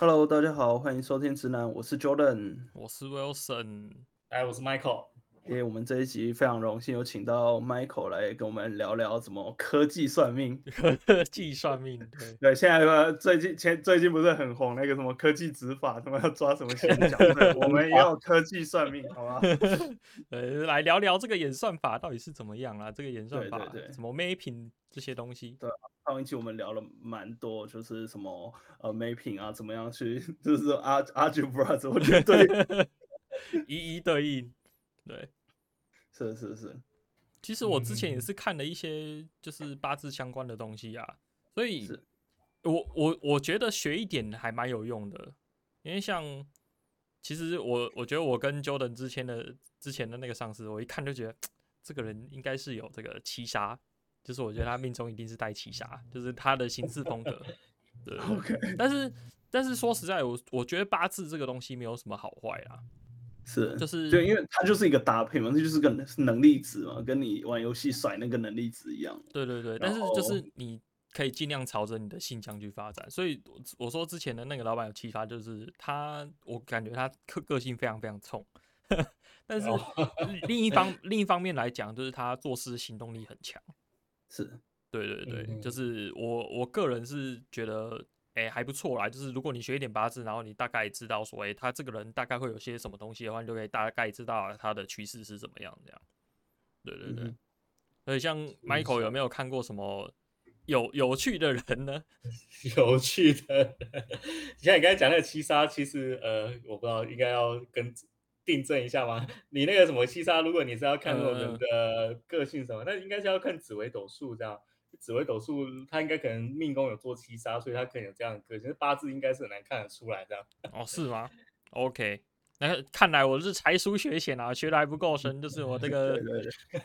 Hello，大家好，欢迎收听直男，我是 Jordan，我是 Wilson，哎，我是 Michael。因为我们这一集非常荣幸有请到 Michael 来跟我们聊聊怎么科技算命。科技算命，对 对，现在最近前最近不是很红那个什么科技执法，什么要抓什么现讲，我们也有科技算命，好吗？呃，来聊聊这个演算法到底是怎么样啊？这个演算法，对对对，什么 mapping 这些东西？对，上一期我们聊了蛮多，就是什么呃 mapping 啊，怎么样去，就是说 algebra 怎么去对 一一对应，对。是是是，其实我之前也是看了一些就是八字相关的东西啊，所以我我我觉得学一点还蛮有用的，因为像其实我我觉得我跟 Jordan 之前的之前的那个上司，我一看就觉得 这个人应该是有这个七杀，就是我觉得他命中一定是带七杀，就是他的行事风格，对，OK，但是但是说实在，我我觉得八字这个东西没有什么好坏啦。是，就是对，因为它就是一个搭配嘛，这就是个能力值嘛，跟你玩游戏甩那个能力值一样。对对对，但是就是你可以尽量朝着你的性向去发展。所以我说之前的那个老板有启发，就是他，我感觉他个个性非常非常冲，但是另一方另一方面来讲，就是他做事行动力很强。是，对对对，就是我我个人是觉得。哎、欸，还不错啦。就是如果你学一点八字，然后你大概知道说，哎、欸，他这个人大概会有些什么东西的话，你就可以大概知道他的趋势是怎么样这样。对对对。嗯、所以像 Michael 有没有看过什么有有趣的人呢？有趣的，像你刚才讲那个七杀，其实呃，我不知道应该要跟订正一下吗？你那个什么七杀，如果你是要看那种人的个性什么，那、嗯、应该是要看紫微斗数这样。紫微斗数，他应该可能命宫有做七杀，所以他可能有这样的个性。八字应该是很难看得出来这样。哦，是吗？OK。那看来我是才疏学浅啊，学的还不够深，就是我这个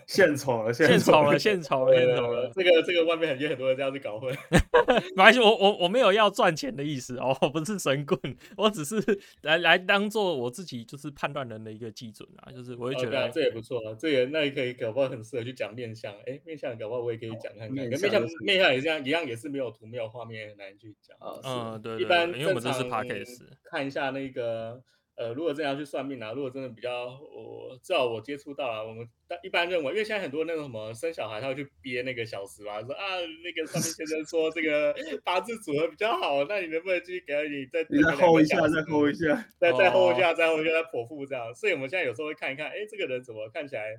献丑 了，献丑了，献丑了，献丑了。这个这个外面很多很多人这样子搞混。没关系，我我我没有要赚钱的意思哦，我不是神棍，我只是来来当做我自己就是判断人的一个基准啊，就是我会觉得、哦啊、这也不错啊，这也那也可以搞不好很适合去讲面相，哎，面相搞不好我也可以讲看看，面相面相也这样一样也是没有图没有画面很难去讲啊，嗯对，一般因为我们这是 Podcast 看一下那个。呃，如果真要去算命啊，如果真的比较，我至少我接触到啊，我们一般认为，因为现在很多那种什么生小孩，他会去憋那个小时嘛，说啊，那个算命先生说这个 八字组合比较好，那你能不能继续给你再你再 hold 一下，再 hold 一下，再再 hold 一下，再 hold 一下，再剖腹这样。所以我们现在有时候会看一看，哎，这个人怎么看起来，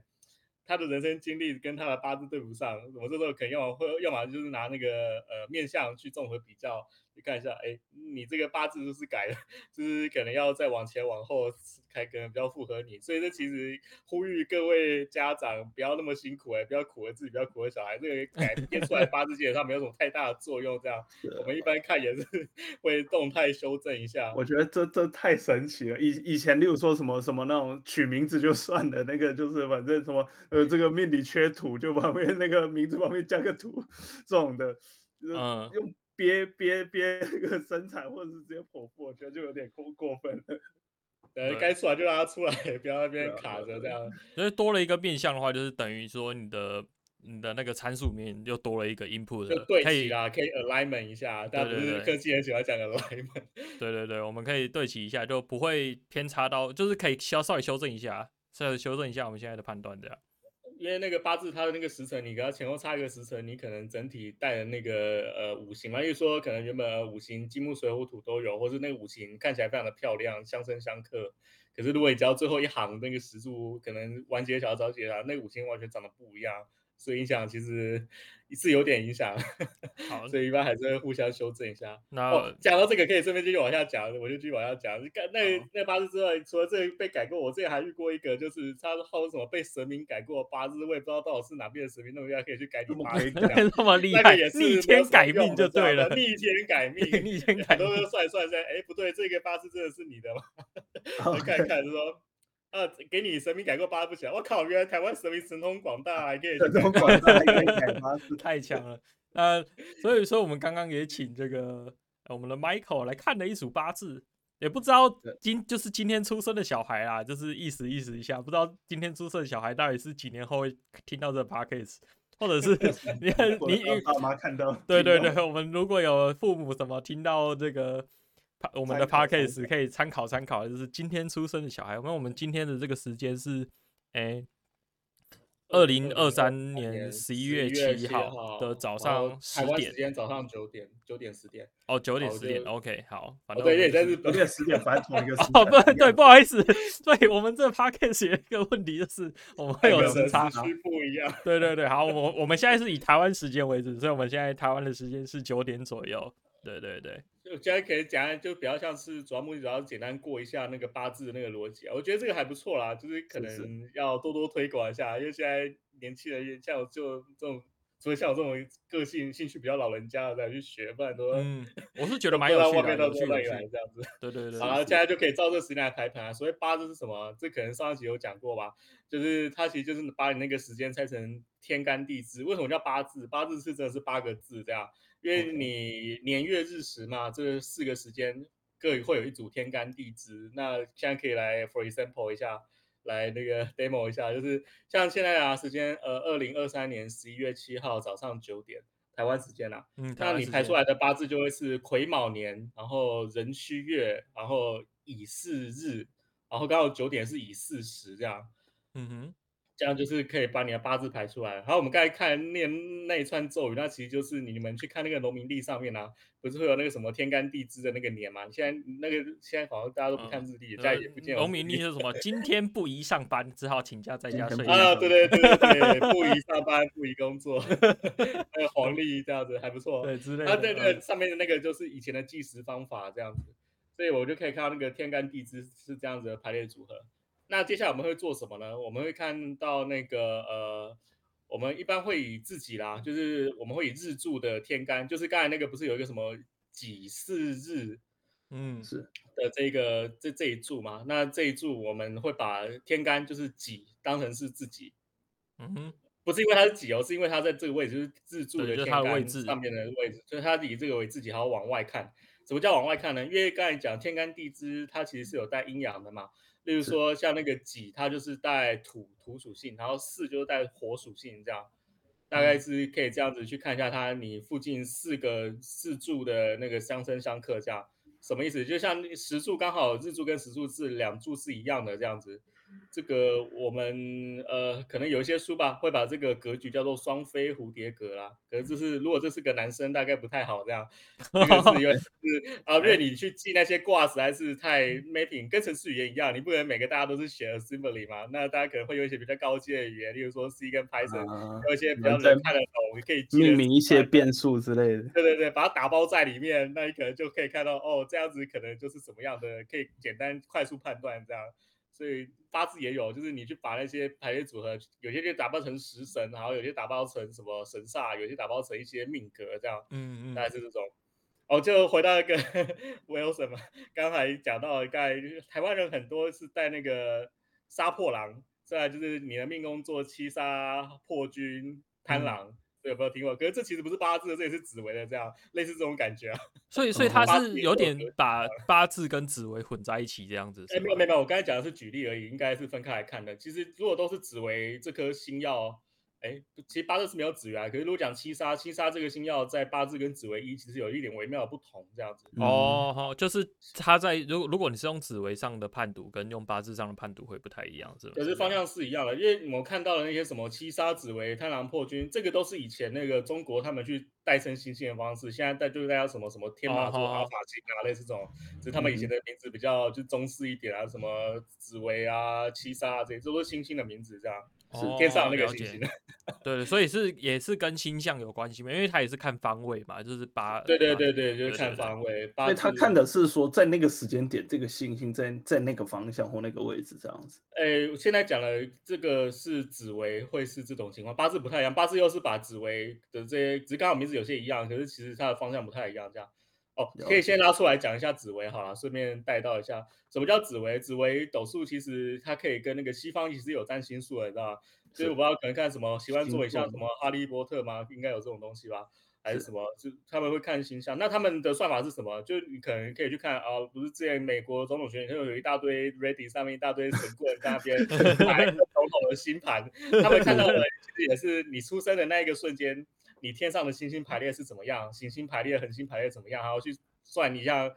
他的人生经历跟他的八字对不上，我这时候可能要么会，要么就是拿那个呃面相去综合比较。你看一下，哎，你这个八字就是改了，就是可能要再往前往后开，可能比较符合你。所以这其实呼吁各位家长不要那么辛苦，哎，不要苦了自己，不要苦了小孩。这个改变出来八字基本上没有什么太大的作用。这样，我们一般看也是 会动态修正一下。我觉得这这太神奇了。以以前，例如说什么什么那种取名字就算了，那个就是反正什么呃这个命里缺土，就旁边那个名字旁边加个土这种的，嗯，用。憋憋憋那个生产，或者是直接剖腹，我觉得就有点过过分了。呃，该出来就让它出来，不要那边卡着这样。所以多了一个变相的话，就是等于说你的你的那个参数里面又多了一个 input 对齐啦，可以 alignment 一下。但不是科技很喜欢讲 alignment。对对对，我们可以对齐一下，就不会偏差到，就是可以稍稍微修正一下，稍微修正一下我们现在的判断这样。因为那个八字它的那个时辰，你给它前后差一个时辰，你可能整体带的那个呃五行嘛，因为说可能原本五行金木水火土都有，或是那个五行看起来非常的漂亮，相生相克。可是如果你只要最后一行那个时柱可能完结小早结啊，那个五行完全长得不一样，所以影响其实。是有点影响，好，所以一般还是会互相修正一下。那讲、哦、到这个，可以顺便继续往下讲，我就继续往下讲。那那、八字之外，除了这个被改过，我之前还遇过一个，就是他号什么被神明改过八字，我也不知道到底是哪边的神明，那么厉害可以去改你八字，那么厉害，也是逆天改命就对了，逆天改 命，逆天改命，都是算算算，哎，不对，这个八字真的是你的吗？我看一看，就说。啊，给你神明改过八字不起来，我靠！原来台湾神明神通广大，还可以神通广大，还可以改八字，太强了。呃，所以说我们刚刚也请这个我们的 Michael 来看了一组八字，也不知道今就是今天出生的小孩啊，就是意思意思一下，不知道今天出生的小孩到底是几年后会听到这个 Podcast，或者是 你你爸妈看到？对对对，我们如果有父母什么听到这个。我们的 podcast 可以参考参考，就是今天出生的小孩。那我们今天的这个时间是，哎、欸。二零二三年十一月七号的早上十点，台湾时间早上九点，九点十点。哦，九点十点，OK，好，反正对，也在日本，九点十点，反正同一个时间。哦，不，对，不好意思，对我们这 podcast 有一个问题，就是我们会有时差，时区不一样。对对对，好，我我们现在是以台湾时间为准，所以我们现在台湾的时间是九点左右。对对对。就现在可以讲，就比较像是主要目的，主要是简单过一下那个八字的那个逻辑啊。我觉得这个还不错啦，就是可能要多多推广一下，因为现在年轻人像我就这种，除了像我这种个性兴趣比较老人家的再去学，不然都嗯，我是觉得蛮有趣的。对对 对。好，现在就可以照这时间来排盘啊。所谓八字是什么？这可能上一集有讲过吧？就是它其实就是把你那个时间拆成天干地支。为什么叫八字？八字是真的是八个字这样。因为你年月日时嘛，这四个时间各会有一组天干地支。那现在可以来，for example 一下，来那个 demo 一下，就是像现在啊，时间呃，二零二三年十一月七号早上九点，台湾时间啊，嗯，那你排出来的八字就会是癸卯年，然后壬戌月，然后乙巳日，然后刚好九点是乙巳时这样，嗯哼。这样就是可以把你的八字排出来。好，我们刚才看念那一串咒语，那其实就是你们去看那个农民历上面啊，不是会有那个什么天干地支的那个年嘛？现在那个现在好像大家都不看日历，家里也不见。农民历是什么？今天不宜上班，只好请假在家睡觉。啊，对对对对对，不宜 上班，不宜工作。还有黄历这样子还不错。对，之类的。啊，对对，上面的那个就是以前的计时方法这样子，所以我就可以看到那个天干地支是这样子的排列组合。那接下来我们会做什么呢？我们会看到那个呃，我们一般会以自己啦，就是我们会以日柱的天干，就是刚才那个不是有一个什么己巳日，嗯，是的这个这这一柱嘛？那这一柱我们会把天干就是己当成是自己，嗯哼，不是因为它是己哦，是因为它在这个位置，就是日柱的天干上面的位置，所以它以这个为自己，还要往外看。什么叫往外看呢？因为刚才讲天干地支，它其实是有带阴阳的嘛。例如说，像那个己，它就是带土土属性，然后巳就是带火属性，这样大概是可以这样子去看一下它你附近四个四柱的那个相生相克，这样什么意思？就像十柱刚好日柱跟十柱是两柱是一样的这样子。这个我们呃可能有一些书吧，会把这个格局叫做双飞蝴蝶格啦。可是就是如果这是个男生，大概不太好这样。这个是因为 是啊，因为你去记那些卦实在是太 mapping，跟程式语言一样，你不能每个大家都是写 assembly 嘛。那大家可能会有一些比较高阶的语言，例如说 C 跟 Python，啊、有一些比较能看得懂，你可以命名一些变数之类的。对对对，把它打包在里面，那你可能就可以看到哦，这样子可能就是什么样的，可以简单快速判断这样。所以八字也有，就是你去把那些排列组合，有些就打包成食神，然后有些打包成什么神煞，有些打包成一些命格这样，嗯嗯，大概是这种。哦，就回到一个 Wilson 嘛，刚才讲到，刚才台湾人很多是带那个杀破狼，再来就是你的命宫做七杀破军贪狼。嗯有没有听过？可是这其实不是八字的，这也是紫微的，这样类似这种感觉啊。所以，所以他是有点把八字跟紫微混在一起这样子。哎，没有没有，我刚才讲的是举例而已，应该是分开来看的。其实如果都是紫微这颗星曜。哎，其实八字是没有紫微啊，可是如果讲七杀，七杀这个星耀在八字跟紫薇一其实有一点微妙的不同，这样子。哦，好，就是它在如果如果你是用紫薇上的判读，跟用八字上的判读会不太一样，是吧？可是方向是一样的，因为我们看到的那些什么七杀紫薇、贪狼破军，这个都是以前那个中国他们去代称星星的方式，现在带就是大家什么什么天马座、阿法星啊，类似这种，只是他们以前的名字比较就中式一点啊，什么紫薇啊、七杀啊这些，这都是星星的名字，这样。是天上那个星星，哦、对，所以是也是跟星象有关系嘛，因为他也是看方位嘛，就是八，对对对对，就是看方位。所以他看的是说，在那个时间点，这个星星在在那个方向或那个位置这样子。哎，现在讲的这个是紫薇，会是这种情况，八字不太一样，八字又是把紫薇的这些，只是刚好名字有些一样，可是其实它的方向不太一样，这样。哦，可以先拉出来讲一下紫薇好了，顺便带到一下什么叫紫薇。紫薇斗数其实它可以跟那个西方其实有占星术的，你知道吗？所以我不知道可能看什么喜欢做一下什么哈利波特吗？应该有这种东西吧？还是什么？就他们会看星象，那他们的算法是什么？就你可能可以去看啊，不是之前美国总统选举，有一大堆 Reddit 上面一大堆神棍在那边排 总统的星盘，他们看到的其实也是你出生的那一个瞬间。你天上的星星排列是怎么样？行星排列、恒星排列怎么样？然后去算一下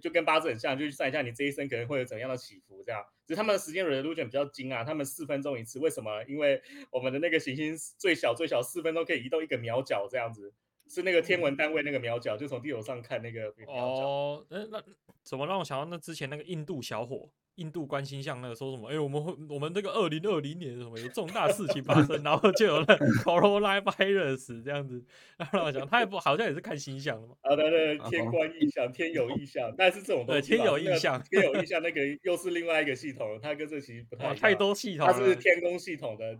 就跟八字很像，就去算一下你这一生可能会有怎样的起伏，这样。只是他们的时间 resolution 比较精啊，他们四分钟一次，为什么？因为我们的那个行星最小最小四分钟可以移动一个秒角，这样子，是那个天文单位那个秒角，就从地球上看那个秒角。哦，那那怎么让我想到那之前那个印度小伙？印度观星象那个说什么？哎、欸，我们会我们这个二零二零年什么有重大事情发生，然后就有了 coronavirus 这样子。然后我想他也不好像也是看星象的嘛。啊，对对，天观异象，天有异象，但是这种东西，天有异象，天有异象，那个又是另外一个系统，它跟这其实不太太多系统，它是天宫系统的。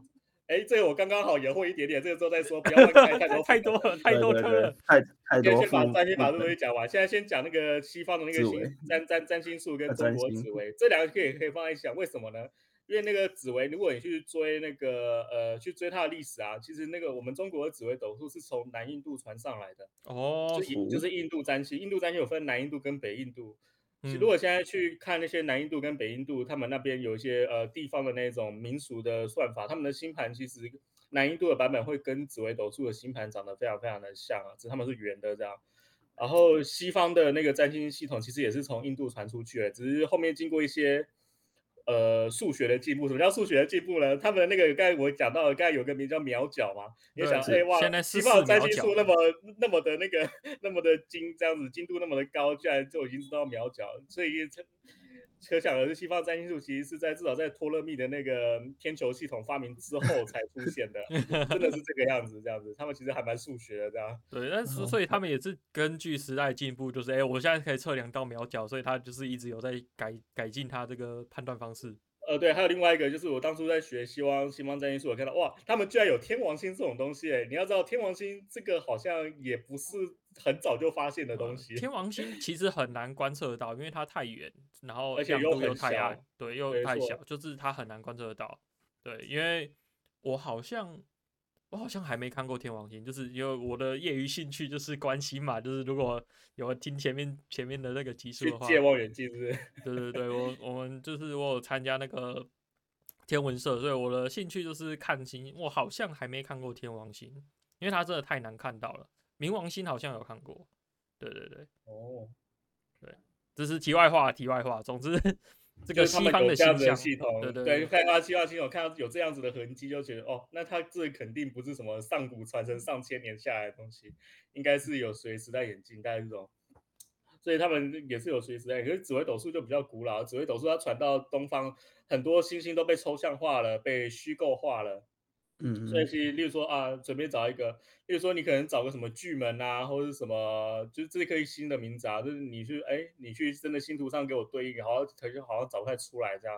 哎，这个我刚刚好也会一点点，这个之后再说，不要开 太多太多了，太多了，太太多。先把占星把这东西讲完，现在先讲那个西方的那个星占占占星术跟中国紫薇，这两个可以可以放在一起讲，为什么呢？因为那个紫薇，如果你去追那个呃去追它的历史啊，其实那个我们中国的紫微斗数是从南印度传上来的哦，就就是印度占星，印度占星有分南印度跟北印度。如果现在去看那些南印度跟北印度，他们那边有一些呃地方的那种民俗的算法，他们的星盘其实南印度的版本会跟紫微斗数的星盘长得非常非常的像啊，只是他们是圆的这样。然后西方的那个占星系统其实也是从印度传出去的，只是后面经过一些。呃，数学的进步，什么叫数学的进步呢？他们的那个刚才我讲到了，刚才有个名叫秒角嘛，你想，哎哇，西方占星术那么那么的那个 那么的精，这样子精度那么的高，居然就已经知道秒角，所以。可想而知，西方占星术其实是在至少在托勒密的那个天球系统发明之后才出现的，真的是这个样子，这样子，他们其实还蛮数学的，这样。对，但是所以他们也是根据时代进步，就是哎、欸，我现在可以测量到秒角，所以他就是一直有在改改进他这个判断方式。呃，对，还有另外一个就是我当初在学西方西方占星术，我看到哇，他们居然有天王星这种东西，哎，你要知道天王星这个好像也不是很早就发现的东西。天王星其实很难观测到，因为它太远，然后而且又很太矮，对，又太小，就是它很难观测得到。对，因为我好像。我好像还没看过天王星，就是因为我的业余兴趣就是观星嘛，就是如果有听前面前面的那个集数的话，借望远镜是不是？对对对，我我们就是我有参加那个天文社，所以我的兴趣就是看星。我好像还没看过天王星，因为它真的太难看到了。冥王星好像有看过，对对对，哦，对，这是题外话，题外话。总之。这个西方的这样子的系统，对对对，看到西方系统，看到有这样子的痕迹，就觉得哦，那它这肯定不是什么上古传承上千年下来的东西，应该是有随时代演进，大概这种。所以他们也是有随时代，可是紫微斗数就比较古老，紫微斗数它传到东方，很多星星都被抽象化了，被虚构化了。嗯，所以其实，例如说啊，准备找一个，例如说你可能找个什么巨门啊，或者是什么，就是这颗星的名字啊，就是你去，哎，你去真的星图上给我对应，好像好像找不太出来这样。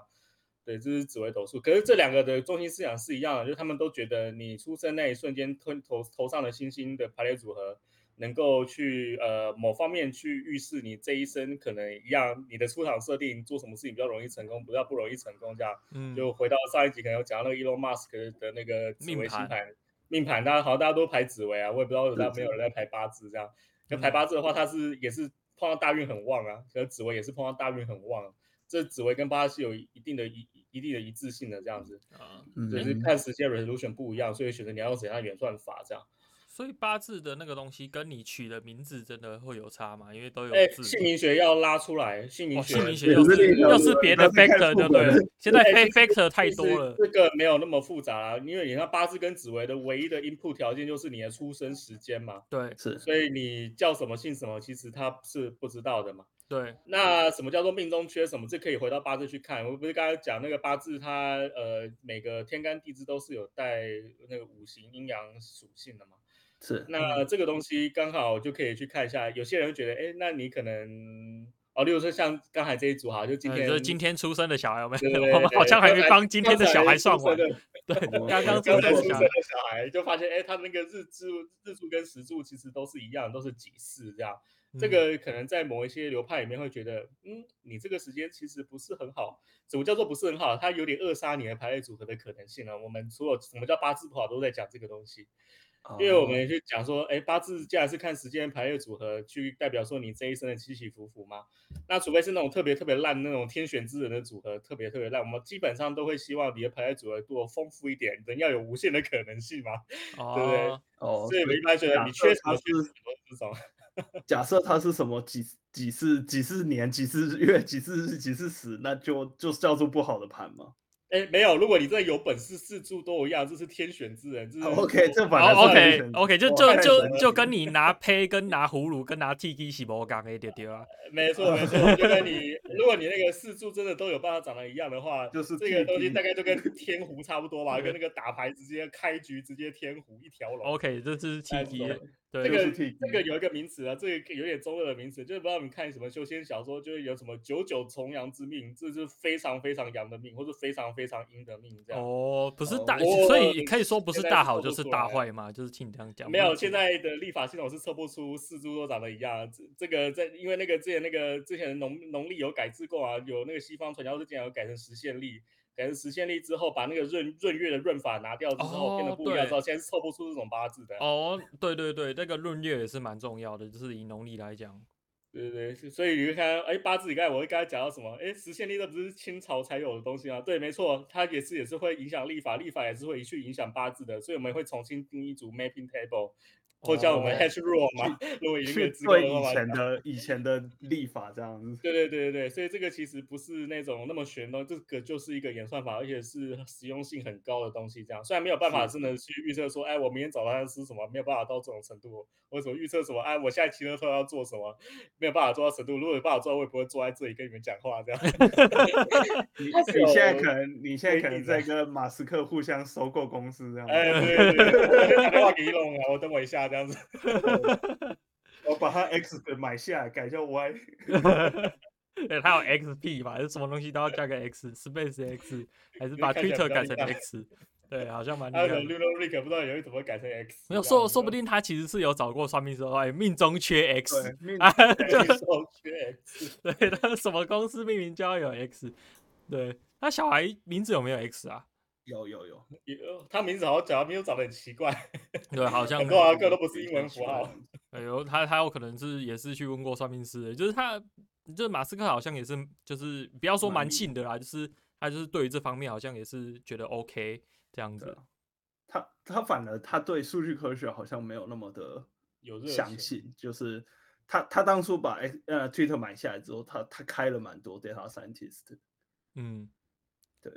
对，这是紫微斗数，可是这两个的中心思想是一样的，就是他们都觉得你出生那一瞬间，头头头上的星星的排列组合。能够去呃某方面去预示你这一生可能一样，你的出场设定做什么事情比较容易成功，比较不容易成功这样。嗯，就回到上一集可能有讲到那个 Elon Musk 的那个紫微星盘命盘，大家好像大家都排紫微啊，我也不知道为什么没有人在排八字这样。那排八字的话，它是也是碰到大运很旺啊，可是紫微也是碰到大运很旺，这紫薇跟八字是有一定的一一定的一致性的这样子啊，就是看时间 resolution 不一样，所以选择你要用怎样的演算法这样。所以八字的那个东西跟你取的名字真的会有差吗？因为都有字。姓名学要拉出来，姓名学，姓名学又是又是别的 factor，对不对？现在 factor 太多了。这个没有那么复杂啊，因为你看八字跟紫微的唯一的 input 条件就是你的出生时间嘛。对，是。所以你叫什么姓什么，其实他是不知道的嘛。对。那什么叫做命中缺什么？这可以回到八字去看。我不是刚才讲那个八字，它呃每个天干地支都是有带那个五行阴阳属性的嘛。是，那这个东西刚好就可以去看一下。有些人会觉得，哎，那你可能哦，例如说像刚才这一组哈，就今天，就是今天出生的小孩有没有？我们好像还没帮今天的小孩算完。对，刚刚出生的小孩就发现，哎，他那个日柱日柱跟时柱其实都是一样，都是几世这样。这个可能在某一些流派里面会觉得，嗯，你这个时间其实不是很好。怎么叫做不是很好？它有点扼杀你的排列组合的可能性呢。我们所有什么叫八字不好，都在讲这个东西。因为我们去讲说，哎，八字既然是看时间排列组合，去代表说你这一生的起起伏伏嘛。那除非是那种特别特别烂那种天选之人的组合，特别特别烂，我们基本上都会希望你的排列组合多丰富一点，人要有无限的可能性嘛，哦、对不对？哦，所以我一般觉得你缺什么缺什么这种。假设它是什么几几世几世年几世月几世日几世时，那就就叫做不好的盘吗？哎，没有，如果你真的有本事，四柱都一样，这是天选之人。这是 OK，这反正 OK OK，就就就就跟你拿胚跟拿葫芦跟拿 T K 是无共的，对对啊。没错没错，就跟你如果你那个四柱真的都有办法长得一样的话，就是这个东西大概就跟 天胡差不多吧，跟那个打牌直接开局直接天胡一条龙。OK，这是 T K。对，这个这个有一个名词啊，这个有点中二的名词，就是不知道你看什么修仙小说，就是有什么九九重阳之命，这是非常非常阳的命，或者非常非常阴的命这样。哦，不是大，哦、所以可以说不是大好就是大坏嘛，就是听你这样讲。没有，现在的立法系统是测不出四株都长得一样。这这个在因为那个之前那个之前农农历有改制过啊，有那个西方传教士竟然有改成实现历。改成时现历之后，把那个闰闰月的闰法拿掉之后，变得不一样之后，现在是凑不出这种八字的。哦，对对对，那个闰月也是蛮重要的，就是以农历来讲。对对对，所以你会看，哎，八字你刚才我会跟他讲到什么？哎，实现历这不是清朝才有的东西吗？对，没错，它也是也是会影响历法，历法也是会去影响八字的，所以我们会重新定一组 mapping table。或叫我们 hash rule 嘛，如果一个字对以前的以前的立法这样子。对对对对对，所以这个其实不是那种那么玄的，这个就是一个演算法，而且是实用性很高的东西。这样虽然没有办法真的去预测说，哎，我明天早上要吃什么，没有办法到这种程度。或者说预测什么，哎，我现在骑车车要做什么，没有办法做到程度。如果有办法做到，我也不会坐在这里跟你们讲话这样。你 你现在可能你现在可能在跟马斯克互相收购公司这样。哎，对对对，打电话给伊隆啊，我等我一下这样子。我把它 X 给买下来，改叫 Y。对，它有 XP 吧？是什么东西都要加个 X，Space X，还是把 Twitter 改成 X？对，好像蛮厉害。还有 Lunar 不知道有怎么改成 X？没有说，说不定他其实是有找过算命师，哎，命中缺 X，命中缺 X。对，他什么公司命名就要有 X？对，他小孩名字有没有 X 啊？有有 有，有，他名字好像讲，名字长得很奇怪。对，好像很多啊，个都不是英文符号。哎呦，他他有可能是也是去问过算命师，就是他，就是马斯克好像也是，就是不要说蛮信的啦，就是他就是对于这方面好像也是觉得 OK 这样子。他他反而他对数据科学好像没有那么的有相信，就是他他当初把呃 Twitter 买下来之后，他他开了蛮多 data scientist。嗯，对，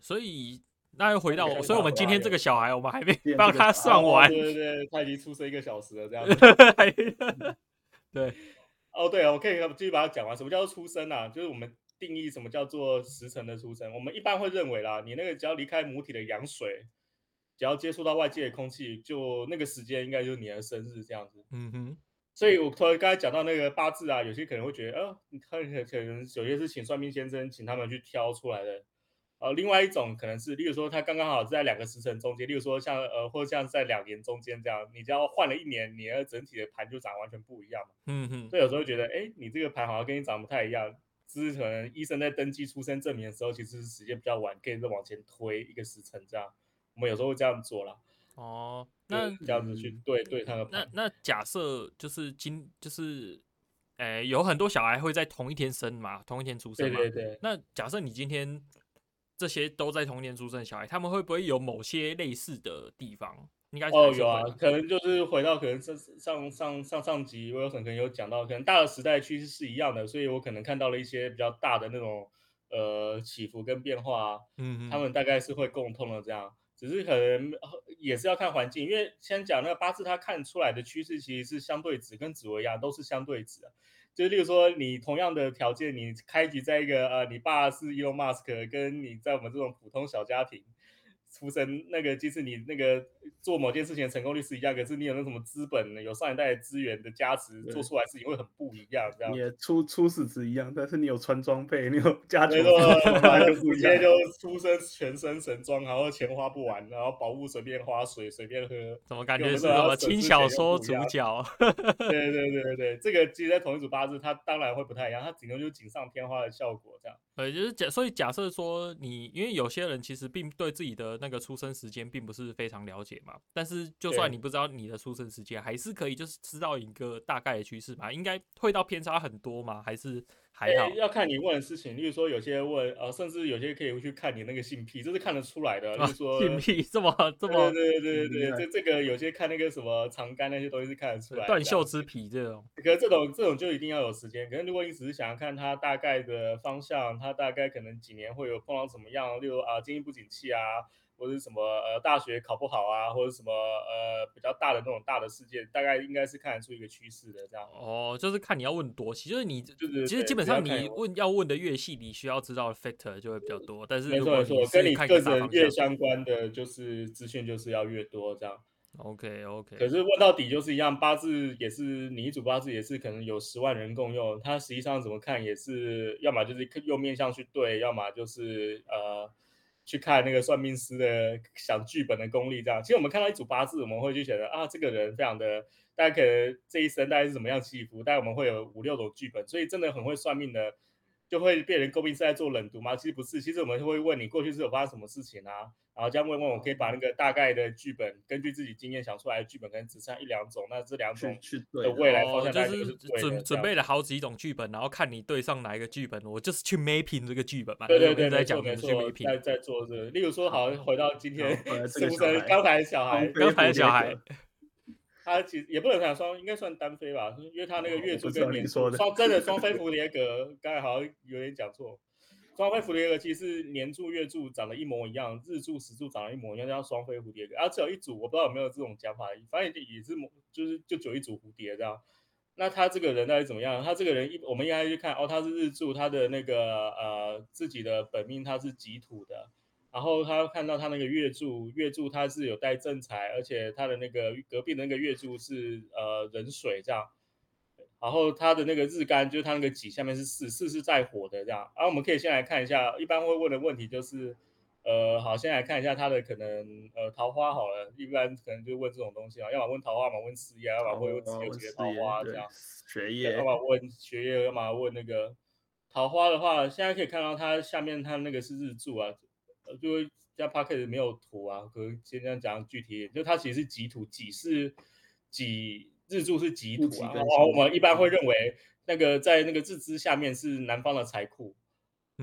所以。那又回到我，所以我们今天这个小孩，我们还没帮他算完。对对对，他已经出生一个小时了，这样子。对，哦对啊，我可以继续把它讲完。什么叫做出生啊？就是我们定义什么叫做时辰的出生。我们一般会认为啦，你那个只要离开母体的羊水，只要接触到外界的空气，就那个时间应该就是你的生日这样子。嗯哼。所以我突然刚才讲到那个八字啊，有些可能会觉得，呃，你看可能有些是请算命先生请他们去挑出来的。呃，另外一种可能是，例如说他刚刚好在两个时辰中间，例如说像呃，或者像在两年中间这样，你只要换了一年，你的整体的盘就长完全不一样嘛。嗯哼。所以有时候觉得，哎，你这个盘好像跟你长不太一样，只是可能医生在登记出生证明的时候，其实是时间比较晚，可以再往前推一个时辰这样。我们有时候会这样做啦。哦，那这样子去对对他的盘。那那假设就是今就是，哎，有很多小孩会在同一天生嘛，同一天出生嘛。对对对。那假设你今天。这些都在同年出生的小孩，他们会不会有某些类似的地方？应该哦，有啊，可能就是回到可能上上上上上集，Wilson 可能有讲到，可能大的时代趋势是一样的，所以我可能看到了一些比较大的那种呃起伏跟变化，嗯嗯，他们大概是会共通的这样，只是可能也是要看环境，因为先讲那个八字，它看出来的趋势其实是相对值，跟紫微一样都是相对值的。就例如说，你同样的条件，你开局在一个呃，你爸是 Elon Musk，跟你在我们这种普通小家庭。出生那个，即使你那个做某件事情的成功率是一样，可是你有那什么资本，有上一代资源的加持，做出来事情会很不一样。这样，你也初初始值一样，但是你有穿装备，你有家族，直接就出生全身神装，然后钱花不完，然后宝物随便花，水随便喝，怎么感觉是什么轻小说主角？对对对对对，这个其实在同一组八字，它当然会不太一样，它顶多就是锦上添花的效果这样。对，就是假，所以假设说你，因为有些人其实并对自己的那个出生时间并不是非常了解嘛，但是就算你不知道你的出生时间，还是可以就是知道一个大概的趋势嘛，应该会到偏差很多吗？还是还好，要看你问的事情。例如说，有些问呃，甚至有些可以去看你那个性癖，这是看得出来的。例如说性癖这么这么，对对对对对，这这个有些看那个什么长杆那些东西是看得出来。断袖之癖这种，可是这种这种就一定要有时间。可是如果你只是想要看它大概的方向，它大概可能几年会有碰到什么样，例如啊经济不景气啊。或者什么呃大学考不好啊，或者什么呃比较大的那种大的事件，大概应该是看得出一个趋势的这样。哦，就是看你要问多细，就是你就是其实基本上你问要问的越细，你需要知道的 factor 就会比较多。但是没错没错，跟你个人越相关的就是资讯就是要越多这样。OK OK。可是问到底就是一样，八字也是你一组八字也是可能有十万人共用，它实际上怎么看也是要么就是用面相去对，要么就是呃。去看那个算命师的小剧本的功力，这样。其实我们看到一组八字，我们会就觉得啊，这个人非常的，大家可能这一生大概是怎么样起伏，但我们会有五六种剧本，所以真的很会算命的，就会被人诟病是在做冷读吗？其实不是，其实我们会问你过去是有发生什么事情啊。然后这样问问，我可以把那个大概的剧本，根据自己经验想出来的剧本，可能只剩一两种，那这两种的未来方向就是准准备了好几种剧本，然后看你对上哪一个剧本，我就是去 mapping 这个剧本嘛。对对对，没错没错，在在做这个。例如说，好像，回到今天，是不是刚才小孩，刚才小孩，他其实也不能算双，应该算单飞吧，因为他那个月柱跟年柱双真的 双飞蝴蝶格，刚才好像有点讲错。双飞蝴蝶格其实是年柱月柱长得一模一样，日柱时柱长得一模一样，叫双飞蝴蝶格。啊，只有一组，我不知道有没有这种讲法，反正也是就是就只有一组蝴蝶这样。那他这个人到底怎么样？他这个人一我们应该去看哦，他是日柱，他的那个呃自己的本命他是己土的，然后他看到他那个月柱，月柱他是有带正财，而且他的那个隔壁的那个月柱是呃壬水这样。然后他的那个日干，就是他那个己下面是巳，巳是在火的这样。然后我们可以先来看一下，一般会问的问题就是，呃，好，先来看一下他的可能，呃，桃花好了，一般可能就问这种东西啊，要么问桃花，要么问事业，要么会问有几个桃花这样。学业。要么问学业，要么问那个桃花的话，现在可以看到他下面他那个是日柱啊，呃，就会加 Podcast 没有图啊，可能先这样讲具体一点，就它其实是几土，几是几。日柱是几土啊，然后我们一般会认为那个在那个日支下面是南方的财库，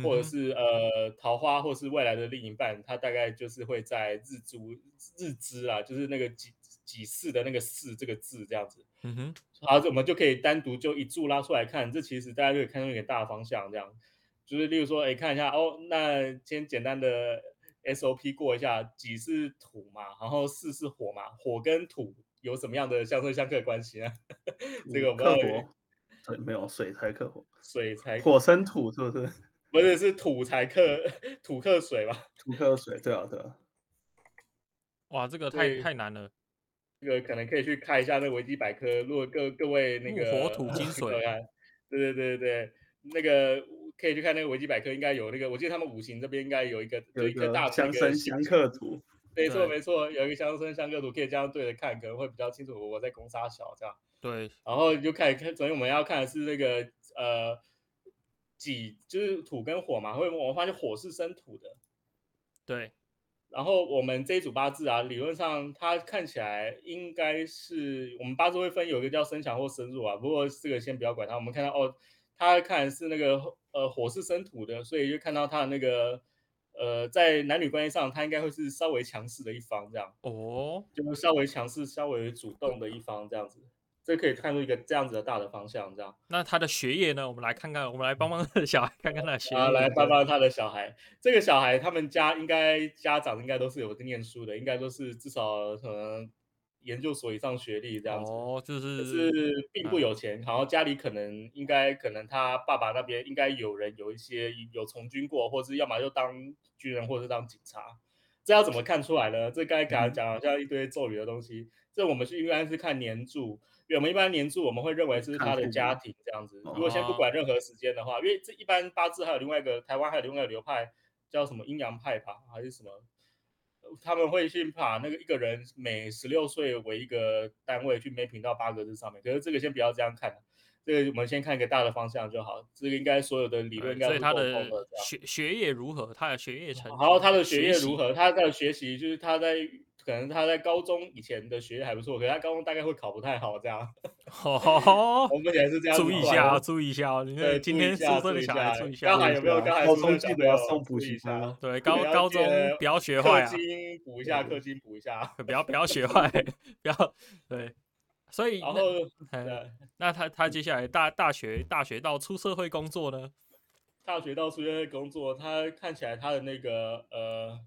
或者是呃桃花，或是未来的另一半，他大概就是会在日柱日支啊，就是那个几几世的那个世这个字这样子。嗯哼，好，我们就可以单独就一柱拉出来看，这其实大家就可以看到一个大的方向，这样就是例如说，哎，看一下哦，那先简单的 SOP 过一下，几是土嘛，然后四是火嘛，火跟土。有什么样的相生相克的关系呢？这个我们克火，对，没有水才克火，水才火生土，是不是？不是，是土才克 土克水吧？土克水，对啊，对啊。哇，这个太太难了。这个可能可以去看一下那个维基百科。如果各各位那个火土金水，对对对对对，那个可以去看那个维基百科，应该有那个，我记得他们五行这边应该有一个有一个大相生相克图。没错没错，有一个相生相克图，可以这样对着看，可能会比较清楚我在攻杀小这样。对，然后就开始看，首先我们要看的是那个呃己，就是土跟火嘛，会我们发现火是生土的。对，然后我们这一组八字啊，理论上它看起来应该是我们八字会分有一个叫生强或生弱啊，不过这个先不要管它，我们看到哦，它看是那个呃火是生土的，所以就看到他的那个。呃，在男女关系上，他应该会是稍微强势的一方，这样哦，就是稍微强势、稍微主动的一方，这样子，这可以看出一个这样子的大的方向，这样。那他的学业呢？我们来看看，我们来帮帮他的小孩，看看他的学业。啊，来帮帮他的小孩。这个小孩，他们家应该家长应该都是有念书的，应该都是至少可能。研究所以上学历这样子，哦，就是是并不有钱，然后家里可能应该可能他爸爸那边应该有人有一些有从军过，或是要么就当军人，或者是当警察，这要怎么看出来呢？这刚才刚才讲好像一堆咒语的东西，这我们是应该是看年柱，因为我们一般年柱我们会认为是他的家庭这样子。如果先不管任何时间的话，因为这一般八字还有另外一个台湾还有另外一个流派叫什么阴阳派吧，还是什么？他们会去把那个一个人每十六岁为一个单位去 mapping 到八个字上面，可是这个先不要这样看，这个我们先看一个大的方向就好。这个应该所有的理论应该是沟通的。学学业如何？他的学业成绩？然后他的学业如何？他的学习就是他在可能他在高中以前的学业还不错，可是他高中大概会考不太好这样。哦，我们也是这样。注意一下，注意一下，你看今天宿舍的小孩注意一下。刚才有没有？刚才高中记得要送补习班。对，高高中不要学坏啊。课金补一下，课金补一下，不要不要学坏，不要对。所以，然后，那他他接下来大大学大学到出社会工作呢？大学到出社会工作，他看起来他的那个呃。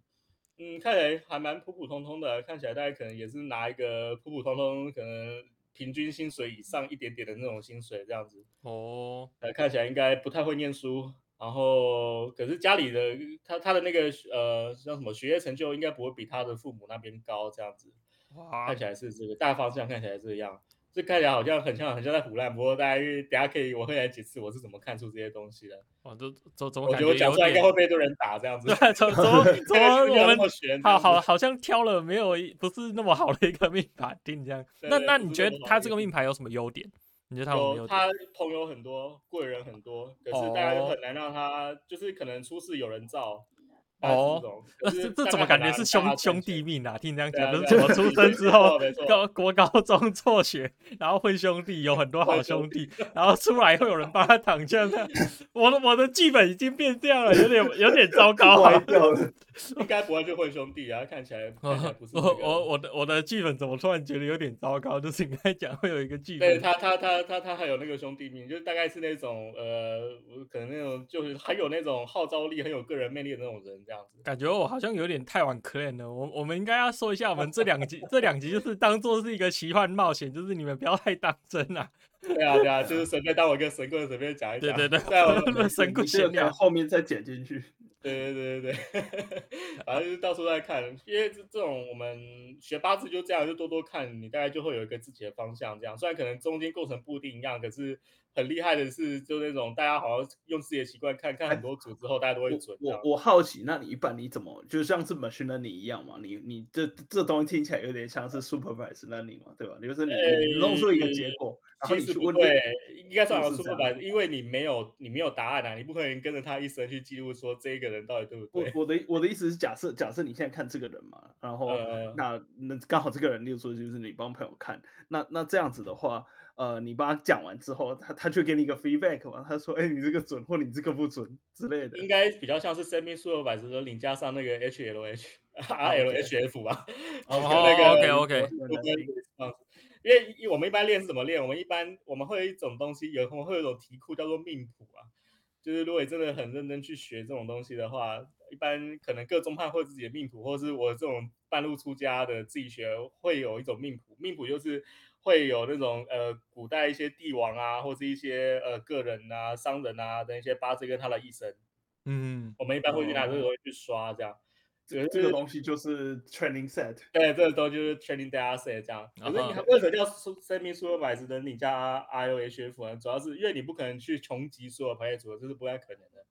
嗯，看起来还蛮普普通通的，看起来大家可能也是拿一个普普通通，可能平均薪水以上一点点的那种薪水这样子。哦，呃，看起来应该不太会念书，然后可是家里的他他的那个呃叫什么学业成就应该不会比他的父母那边高这样子。哇，看起来是这个大方向看起来是这样。这看起来好像很像很像在唬烂，不过大家等下可以我会来解释我是怎么看出这些东西的。哦，都怎怎么我觉得我讲出来应该会被多人打这样子。对，怎怎么怎么 我们好好好像挑了没有不是那么好的一个命盘定这样。那那你觉得他这个命盘有什么优点？你觉得他有他朋友很多，贵人很多，可是大家很难让他就是可能出事有人罩。哦，这这怎么感觉是兄兄弟命啊？听你这样讲，就是怎么出生之后高国高中辍学，然后混兄弟，有很多好兄弟，然后出来会有人帮他躺枪。我的我的剧本已经变掉了，有点有点糟糕啊。应该不会就混兄弟啊，看起来 不是。我我我的我的剧本怎么突然觉得有点糟糕？就是你刚才讲会有一个剧本，对他他他他他还有那个兄弟命，就大概是那种呃，可能那种就是很有那种号召力、很有个人魅力的那种人。这样子，感觉我好像有点太晚 claim 了。我我们应该要说一下，我们这两集 这两集就是当做是一个奇幻冒险，就是你们不要太当真啊。对啊对啊，就是随便当我一个神棍，随便讲一讲。对对对，神棍闲聊后面再剪进去。对对对对对，反正就是到处在看，因为这这种我们学八字就这样，就多多看，你大概就会有一个自己的方向。这样虽然可能中间构成不一定一样，可是。很厉害的是，就那种大家好像用自己的习惯看看很多组之后，大家都会准。我我好奇，那你一般你怎么就像是 machine learning 一样嘛？你你这这东西听起来有点像是 supervised learning 嘛，对吧？就是你你弄出一个结果，然后你去问，对，应该算 supervised，因为你没有你没有答案啊，你不可能跟着他一生去记录说这个人到底对不对。我我的我的意思是假设假设你现在看这个人嘛，然后那那刚好这个人，例如说就是你帮朋友看，那那这样子的话。呃，你帮他讲完之后，他他就给你一个 feedback 嘛，他说，哎，你这个准或你这个不准之类的。应该比较像是 semi-supervised learning 加上那个 HLH、RLHF 吧。哦，OK OK。因为我们一般练是怎么练？我们一般我们会有一种东西，有会有一种题库叫做命谱啊。就是如果你真的很认真去学这种东西的话，一般可能各宗派会自己的命谱，或是我这种半路出家的自己学会有一种命谱。命谱就是。会有那种呃，古代一些帝王啊，或是一些呃个人啊、商人啊的一些八字跟他的一生，嗯，我们一般会去拿这个东西去刷，这样，这个这个东西就是 training set，对，这个东西就是 training data set 这样。可是你为什么叫 semi-supervised learning 加 RLHF 呢？主要是因为你不可能去穷极所有排列组合，这是不太可能的。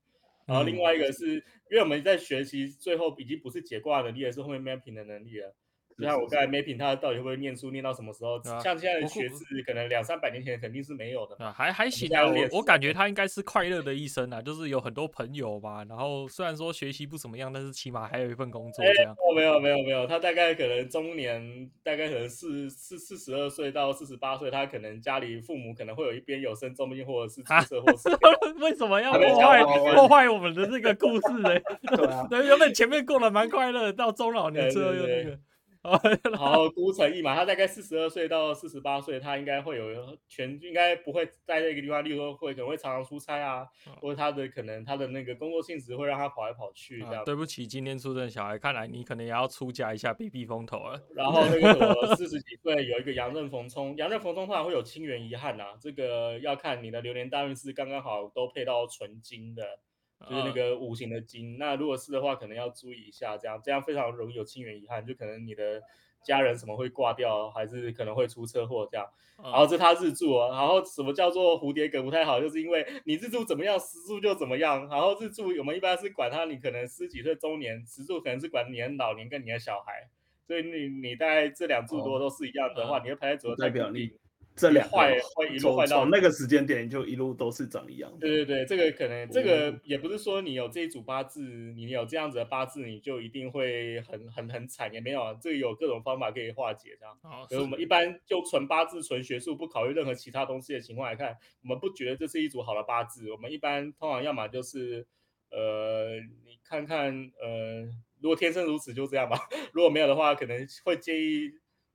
然后另外一个是因为我们在学习，最后已经不是解卦能力，而是后面 mapping 的能力了。就像我刚才 mapping 他到底会不会念书，念到什么时候？啊、像现在的学制，可能两三百年前肯定是没有的。啊，还还行啊，我我感觉他应该是快乐的一生啊，就是有很多朋友吧。然后虽然说学习不怎么样，但是起码还有一份工作这样。哦，没有没有没有，他大概可能中年，大概可能四四四十二岁到四十八岁，他可能家里父母可能会有一边有生重病，或者是出车祸死。为什么要破坏破坏我们的这个故事呢？对啊，原本前面过得蛮快乐，到中老年之后又那个。然后孤城一马，他大概四十二岁到四十八岁，他应该会有全，应该不会在那个地方，例如说会可能会常常出差啊，或者他的可能他的那个工作性质会让他跑来跑去这样。对不起，今天出生的小孩，看来你可能也要出家一下避避风头了。然后那个 四十几岁有一个杨任逢冲，杨任逢冲通常会有亲缘遗憾呐，这个要看你的流年大运是刚刚好都配到纯金的。就是那个五行的金，那如果是的话，可能要注意一下，这样这样非常容易有亲缘遗憾，就可能你的家人什么会挂掉，还是可能会出车祸这样。然后这他日柱啊，然后什么叫做蝴蝶格不太好，就是因为你日柱怎么样，时柱就怎么样。然后日柱我们一般是管他，你可能十几岁中年，时柱可能是管你的老年跟你的小孩，所以你你大概这两柱多都是一样的话，你会排在左代表你。这两坏会一路坏到那个时间点就一路都是长一样。对对对，这个可能这个也不是说你有这一组八字，你有这样子的八字，你就一定会很很很惨，也没有，这个有各种方法可以化解这样。所以我们一般就纯八字、纯学术，不考虑任何其他东西的情况来看，我们不觉得这是一组好的八字。我们一般通常要么就是呃，你看看呃，如果天生如此就这样吧，如果没有的话，可能会建议。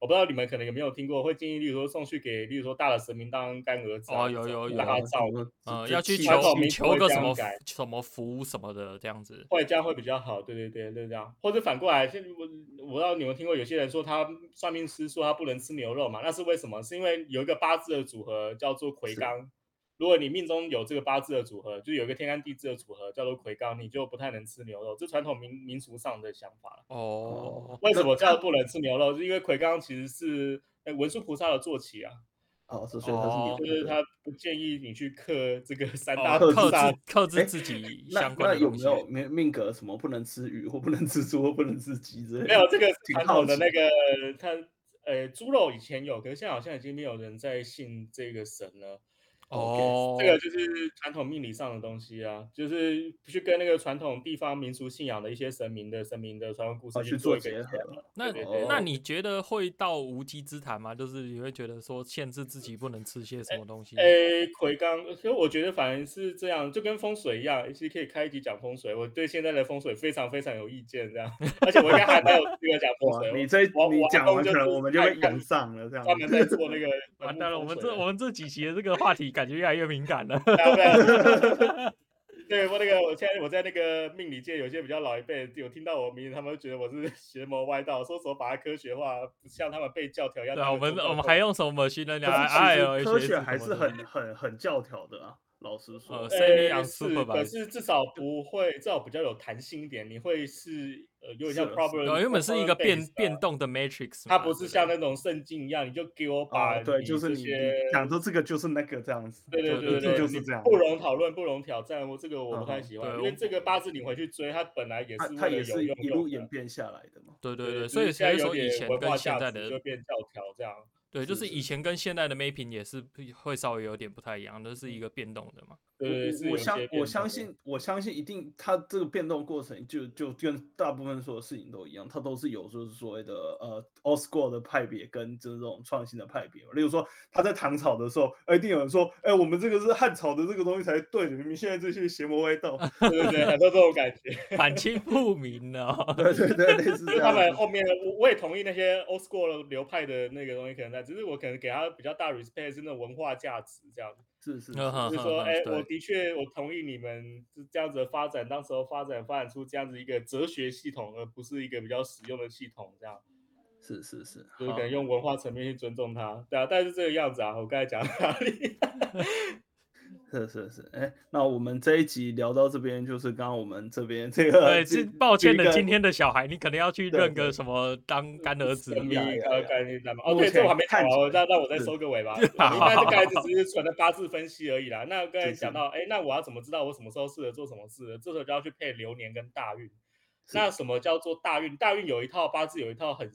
我不知道你们可能有没有听过，会建议，例如说送去给，例如说大的神明当干儿子哦，有有有，让他照，呃，要去求求个什么什么福什么的这样子，会这样会比较好，对对对，就这样。或者反过来，现我我不知道你们听过有些人说他算命师说他不能吃牛肉嘛，那是为什么？是因为有一个八字的组合叫做魁罡。如果你命中有这个八字的组合，就有一个天干地支的组合叫做魁罡，你就不太能吃牛肉，这传统民民俗上的想法。哦，为什么叫不能吃牛肉？是因为魁罡其实是文殊菩萨的坐骑啊。哦，所以他是牛，就是他不建议你去克这个三大克制克制自己相关的。那有没有命命格什么不能吃鱼或不能吃猪或不能吃鸡之类的？没有，这个传统的那个他呃猪肉以前有，可是现在好像已经没有人在信这个神了。哦，这个就是传统命理上的东西啊，就是去跟那个传统地方民俗信仰的一些神明的神明的传闻故事去做结合。那那你觉得会到无稽之谈吗？就是你会觉得说限制自己不能吃些什么东西？诶，魁刚，其实我觉得反而是这样，就跟风水一样，其实可以开一集讲风水。我对现在的风水非常非常有意见，这样，而且我应该还没有资格讲风水。你这你讲完可能我们就会赶上了，这样。专门在做那个，完蛋了，我们这我们这几集的这个话题感。感觉越来越敏感了。对，我那个，我现在我在那个命理界，有些比较老一辈有听到我名字，他们会觉得我是邪魔歪道，说什么把它科学化，不像他们被教条一样。对，我们我们还用什么去呢？哎呦，科学还是很很很教条的啊。老实说，呃，是，可是至少不会，至少比较有弹性一点。你会是呃，有点像 problem，原本是一个变变动的 matrix，它不是像那种圣经一样，你就给我把对，就是你讲说这个就是那个这样子，对对对对，就是这样，不容讨论，不容挑战。我这个我不太喜欢，因为这个八字你回去追，它本来也是它也是一路演变下来的嘛。对对对，所以才说以前跟现在的就变教条这样。对，就是以前跟现在的 mapping 也是会稍微有点不太一样，都是一个变动的嘛。对，我相我相信我相信一定，它这个变动过程就就跟大部分所有事情都一样，它都是有就是所谓的呃 old school 的派别跟就是这种创新的派别。例如说，他在唐朝的时候，一定有人说，哎，我们这个是汉朝的这个东西才对的，你们现在这些邪魔歪道，对对对，很多这种感觉，反清复明呢。对对对，类似这样。他们后面我我也同意那些 old school 流派的那个东西可能在，只是我可能给他比较大 respect 是那种文化价值这样。是是，就是说，哎，我的确我同意你们是这样子的发展，当时候发展发展出这样子一个哲学系统，而不是一个比较实用的系统，这样。是是是，就是可能用文化层面去尊重它，对啊，但是这个样子啊，我刚才讲哪里？是是是，哎，那我们这一集聊到这边，就是刚刚我们这边这个，对，是抱歉的，今天的小孩，你可能要去认个什么当干儿子，呃，干儿子嘛。哦，对，这我还没看完，那那我再收个尾吧。应该这个只是纯的八字分析而已啦。那刚才讲到，哎，那我要怎么知道我什么时候适合做什么事？这时候就要去配流年跟大运。那什么叫做大运？大运有一套八字，有一套很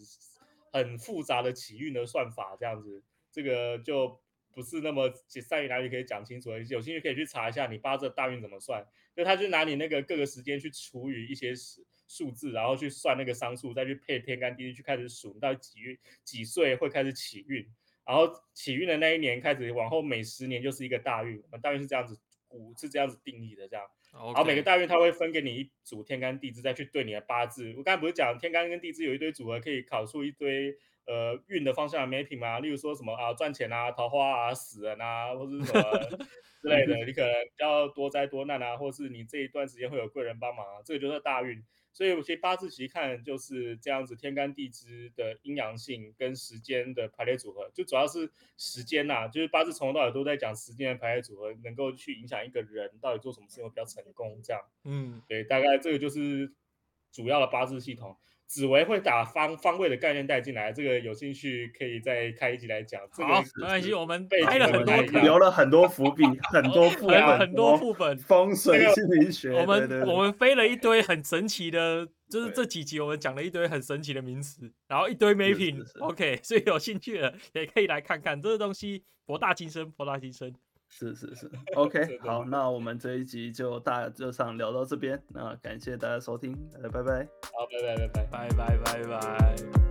很复杂的起运的算法，这样子，这个就。不是那么善于哪里可以讲清楚，有兴趣可以去查一下你八字大运怎么算。就他就拿你那个各个时间去除以一些数数字，然后去算那个商数，再去配天干地支去开始数到几月几岁会开始起运，然后起运的那一年开始往后每十年就是一个大运。我们大运是这样子，古是这样子定义的，这样。然后每个大运它会分给你一组天干地支，再去对你的八字。我刚才不是讲天干跟地支有一堆组合，可以考出一堆。呃，运的方向的 mapping 嘛，例如说什么啊，赚钱啊，桃花啊，死人啊，或者是什么 之类的，你可能要多灾多难啊，或是你这一段时间会有贵人帮忙啊，这个就是大运。所以其实八字其实看就是这样子，天干地支的阴阳性跟时间的排列组合，就主要是时间呐、啊，就是八字从头到尾都在讲时间的排列组合，能够去影响一个人到底做什么事情会比较成功这样。嗯，对，大概这个就是主要的八字系统。紫薇会打方方位的概念带进来，这个有兴趣可以再开一集来讲。这个好，没关系，我们背开了很多留了很多伏笔，很多副本，很多副本，风水心理学。我们对对对我们飞了一堆很神奇的，就是这几集我们讲了一堆很神奇的名词，然后一堆 mapping。OK，所以有兴趣的也可以来看看这个东西博大精深，博大精深。是是是，OK，好，那我们这一集就大致上聊到这边，那感谢大家收听，大家拜拜，好，拜拜拜拜。拜拜拜拜。